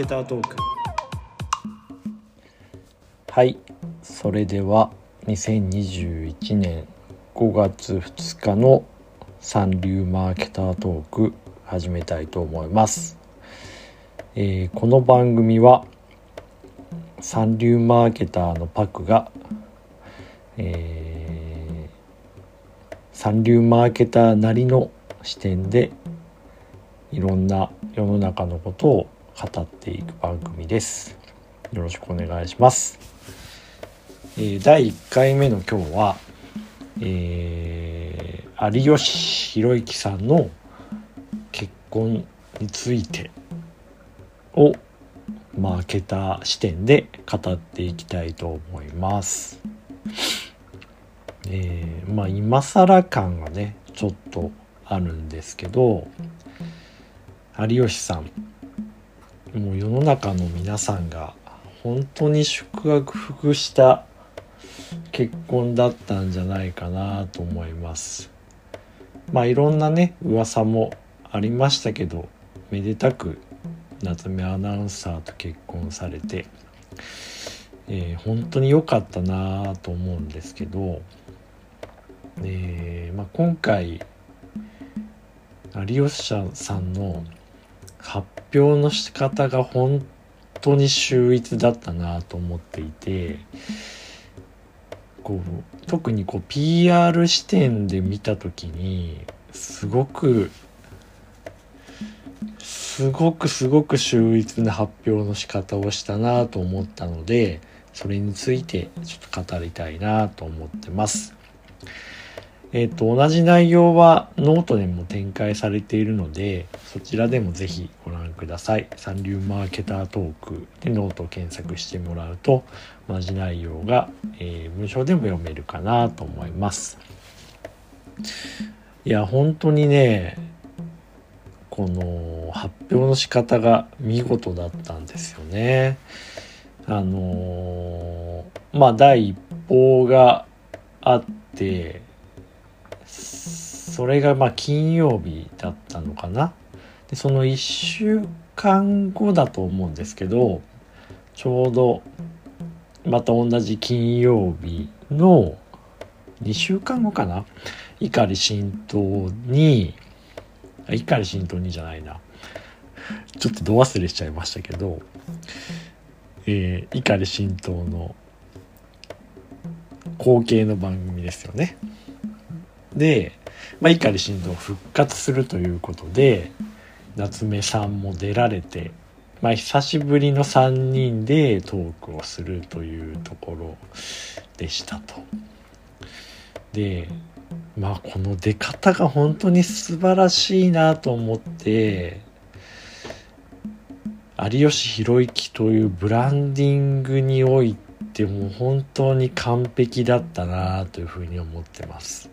三流マーケタートーク。はい。それでは2021年5月2日の三流マーケタートーク始めたいと思います、えーこの番組は三流マーケターのパクが、えー三流マーケターなりの視点でいろんな世の中のことを語っていく番組ですよろしくお願いしますえー第1回目の今日は、えー有吉弘行さんの結婚についてをマーケター視点で語っていきたいと思います。えーまあ今更感がねちょっとあるんですけど有吉さんもう世の中の皆さんが本当に祝福した結婚だったんじゃないかなと思います。まあいろんなね噂もありましたけどめでたく夏目アナウンサーと結婚されて、えー本当に良かったなと思うんですけど、えーまあ、今回有吉さんの発表の仕方が本当に秀逸だったなと思っていてこう特にこう PR 視点で見た時にすごくすごくすごく秀逸な発表の仕方をしたなと思ったのでそれについてちょっと語りたいなと思ってます。えっ、と同じ内容はノートでも展開されているのでそちらでもぜひご覧ください。三流マーケタートークでノートを検索してもらうと同じ内容が、えー文章でも読めるかなと思います。いや本当にねこの発表の仕方が見事だったんですよね。あのーまあ第一報があってそれがまあ金曜日だったのかな。でその1週間後だと思うんですけどちょうどまた同じ金曜日の2週間後かな。碇浸透に碇浸透にじゃないな。ちょっとど忘れしちゃいましたけどえー碇浸透の後継の番組ですよね。で、まあ、碇浸透復活するということで夏目さんも出られてまあ久しぶりの3人でトークをするというところでしたと。でまあこの出方が本当に素晴らしいなと思って有吉弘行というブランディングにおいてもう本当に完璧だったなというふうに思ってます。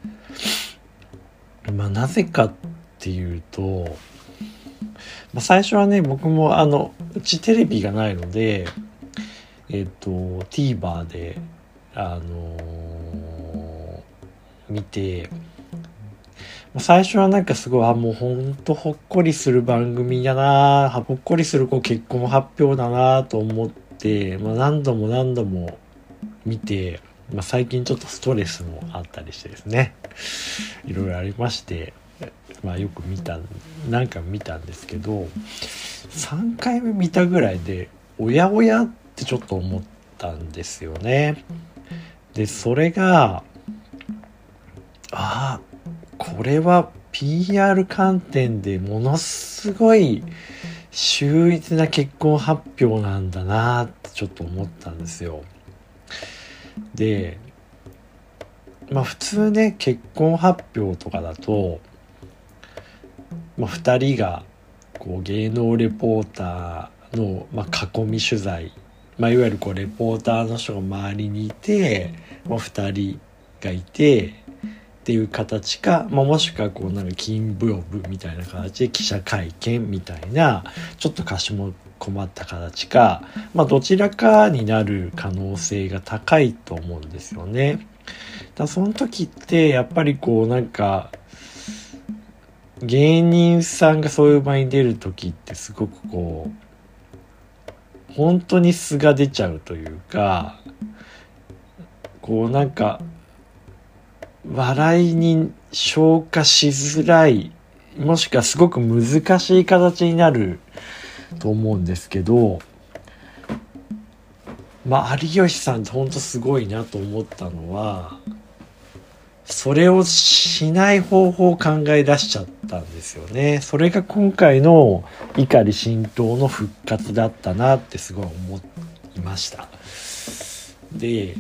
まあなぜかっていうと、まあ、最初はね僕もあのうちテレビがないのでえっ、と TVer であのー見て最初はなんかすごいあもうほんとほっこりする番組だなほっこりするこう結婚発表だなと思って、まあ、何度も何度も見て、まあ、最近ちょっとストレスもあったりしてですねいろいろありまして、まあ、よく見たなんか見たんですけど3回目見たぐらいでおやおやってちょっと思ったんですよね。でそれがあこれは PR 観点でものすごい秀逸な結婚発表なんだなってちょっと思ったんですよ。でまあ普通ね結婚発表とかだと、まあ、2人がこう芸能レポーターの、まあ、囲み取材、まあ、いわゆるこうレポーターの人が周りにいて、まあ、2人がいてっていう形か、まあ、もしくはこうなんか金屏風みたいな形で記者会見みたいなちょっとかしも困った形か、まあ、どちらかになる可能性が高いと思うんですよね。だからその時ってやっぱりこうなんか芸人さんがそういう場に出る時ってすごくこう本当に素が出ちゃうというかこうなんか笑いに消化しづらいもしくはすごく難しい形になると思うんですけどまあ有吉さんってほんとすごいなと思ったのはそれをしない方法を考え出しちゃったんですよね。それが今回の怒り浸透の復活だったなってすごい思いました。で、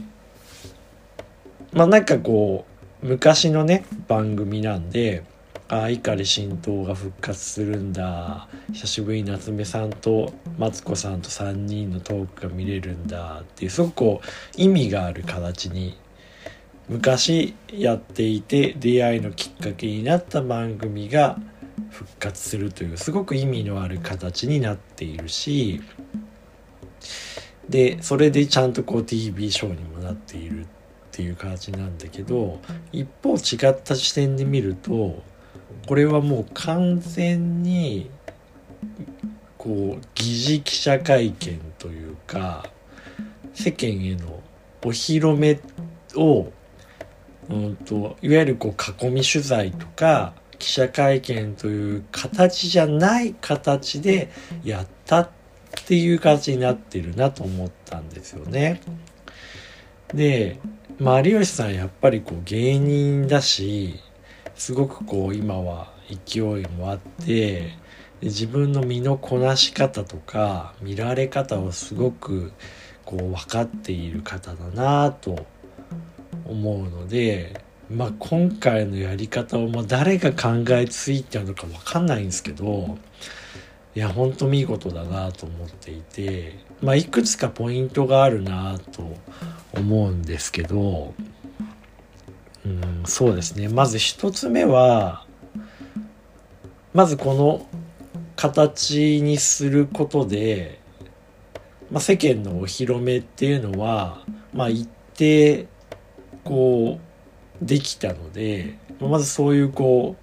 まあなんかこう、昔のね、番組なんで、ああ、怒り浸透が復活するんだ。久しぶりに夏目さんとマツコさんと3人のトークが見れるんだっていう、すごくこう、意味がある形に昔やっていて出会いのきっかけになった番組が復活するというすごく意味のある形になっているしでそれでちゃんとこう TV ショーにもなっているっていう形なんだけど一方違った視点で見るとこれはもう完全にこう疑似記者会見というか世間へのお披露目をうんといわゆるこう囲み取材とか記者会見という形じゃない形でやったっていう形になってるなと思ったんですよね。で、まあ、有吉さんやっぱりこう芸人だしすごくこう今は勢いもあって自分の身のこなし方とか見られ方をすごくこう分かっている方だなと思うので、まあ、今回のやり方をもう誰が考えついたのか分かんないんですけどいやほんと見事だなと思っていて、まあ、いくつかポイントがあるなと思思うんですけど、うん、そうですね。まず一つ目はまずこの形にすることで、まあ、世間のお披露目っていうのは、まあ、一定こうできたのでまずそういうこ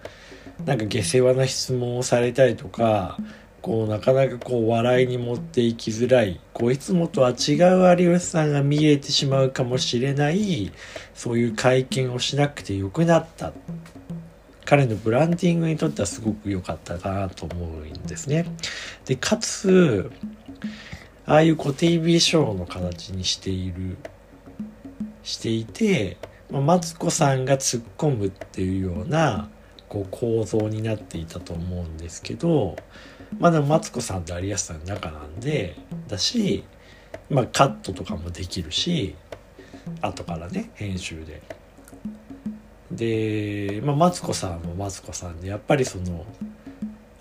うなんか下世話な質問をされたりとかこうなかなかこう笑いに持っていきづらいこういつもとは違う有吉さんが見えてしまうかもしれないそういう会見をしなくてよくなった彼のブランディングにとってはすごく良かったかなと思うんですね。でかつああいうこう TV ショーの形にしているしていて、マツコさんが突っ込むっていうようなこう構造になっていたと思うんですけどまだマツコさんと有吉さんの中なんでだし、まあ、カットとかもできるし後からね編集で。で、まあ、マツコさんもマツコさんでやっぱりその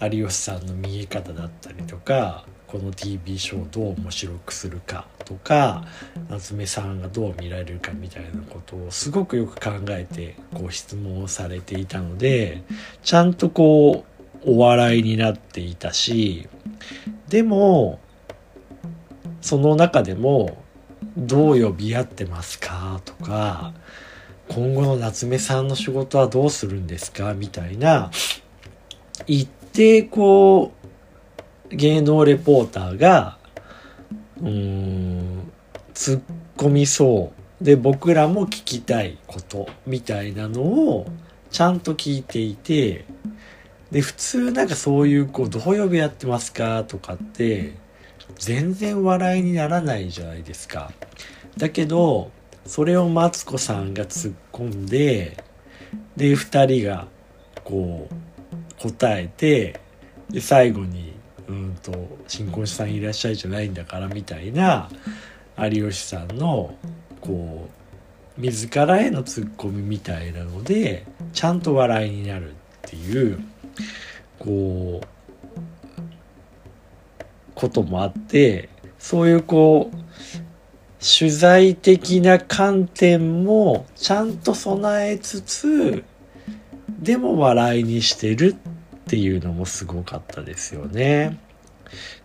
有吉さんの見え方だったりとかこの TV ショーをどう面白くするかとか夏目さんがどう見られるかみたいなことをすごくよく考えてこう質問をされていたのでちゃんとこうお笑いになっていたしでもその中でもどう呼び合ってますかとか今後の夏目さんの仕事はどうするんですかみたいな一定こう芸能レポーターがうん突っ込みそうで僕らも聞きたいことみたいなのをちゃんと聞いていてで普通なんかそういうこうどう呼びやってますかとかって全然笑いにならないじゃないですか。だけどそれをマツコさんが突っ込んでで2人がこう答えてで最後にうんと新婚さんいらっしゃいじゃないんだからみたいな有吉さんのこう自らへのツッコミみたいなのでちゃんと笑いになるっていうこうこともあってそういうこう取材的な観点もちゃんと備えつつでも笑いにしてるっっていうのもすごかったですよね。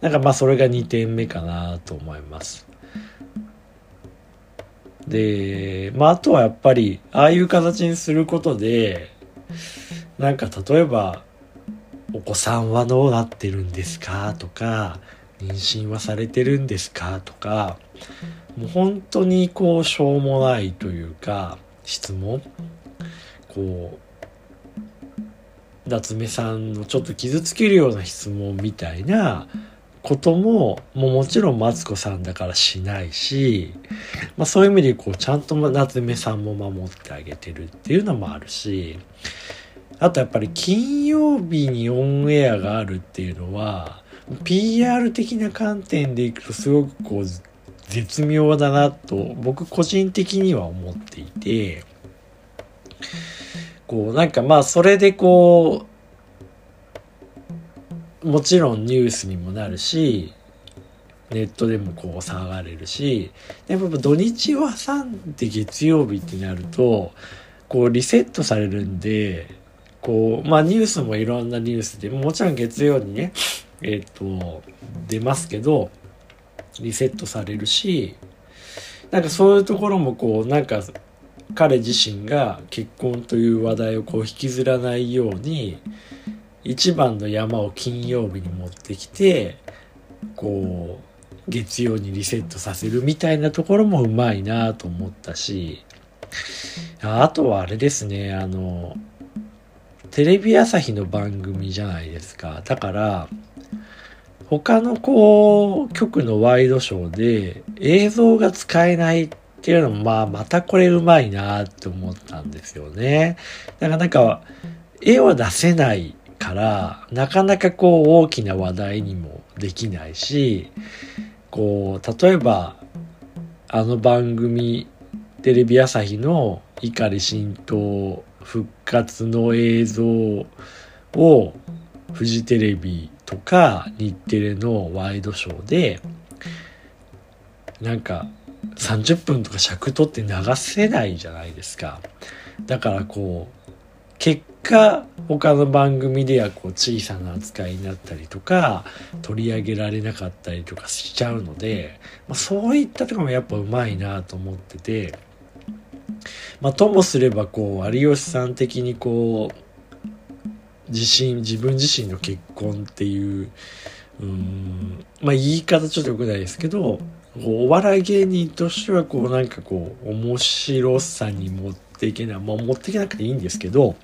なんかまあそれが2点目かなと思います。で、まああとはやっぱりああいう形にすることでなんか例えばお子さんはどうなってるんですか？とか妊娠はされてるんですか？とかもう本当にこうしょうもないというか質問こう夏目さんのちょっと傷つけるような質問みたいなこともももちろんマツコさんだからしないし、まあ、そういう意味でこうちゃんと夏目さんも守ってあげてるっていうのもあるしあとやっぱり金曜日にオンエアがあるっていうのは PR 的な観点でいくとすごくこう絶妙だなと僕個人的には思っていてこうなんかまあそれでこうもちろんニュースにもなるしネットでもこう騒がれるしでも土日を挟んで月曜日ってなるとこうリセットされるんでこうまあニュースもいろんなニュースでもちろん月曜にねえっ、と出ますけどリセットされるしなんかそういうところもこうなんか彼自身が結婚という話題をこう引きずらないように一番の山を金曜日に持ってきてこう月曜にリセットさせるみたいなところもうまいなと思ったしあとはあれですねあのテレビ朝日の番組じゃないですか。だから他のこう局のワイドショーで映像が使えないってっていうのもまあまたこれうまいなって思ったんですよね。だかなか絵は出せないからなかなかこう大きな話題にもできないしこう例えばあの番組テレビ朝日の碇浸透復活の映像をフジテレビとか日テレのワイドショーでなんか30分とか尺取って流せないじゃないですか。だからこう結果他の番組ではこう小さな扱いになったりとか取り上げられなかったりとかしちゃうので、まあ、そういったとかもやっぱうまいなと思っててまあともすればこう有吉さん的にこう自身自分自身の結婚っていううんまあ言い方ちょっとよくないですけどお笑い芸人としてはこうなんかこう面白さに持っていけないまあ持っていけなくていいんですけど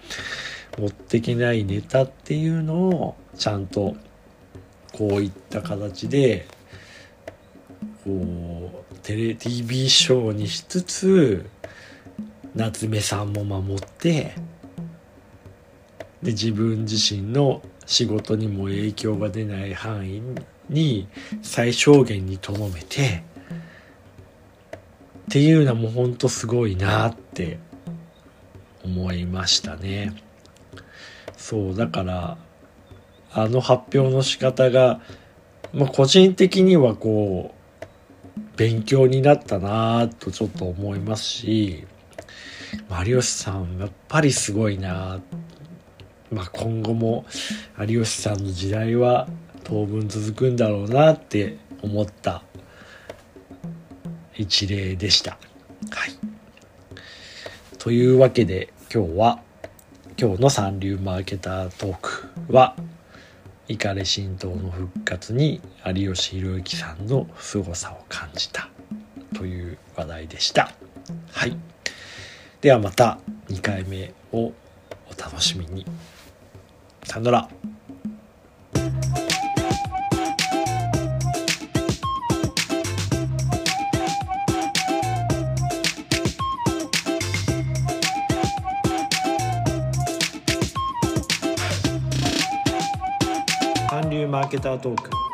持っていけないネタっていうのをちゃんとこういった形でこうテレ TV ショーにしつつ夏目さんも守ってで自分自身の仕事にも影響が出ない範囲に最小限にとどめてっていうのはもうほんとすごいなって思いましたね。そうだからあの発表の仕方が、まあ、個人的にはこう勉強になったなとちょっと思いますし有吉さんやっぱりすごいなまあ、今後も有吉さんの時代は当分続くんだろうなって思った一例でした。はい。というわけで今日は今日の三流マーケタートークはイカレ神道の復活に有吉弘行さんの凄さを感じたという話題でした。はい。ではまた2回目をお楽しみに。さよなら。kita talk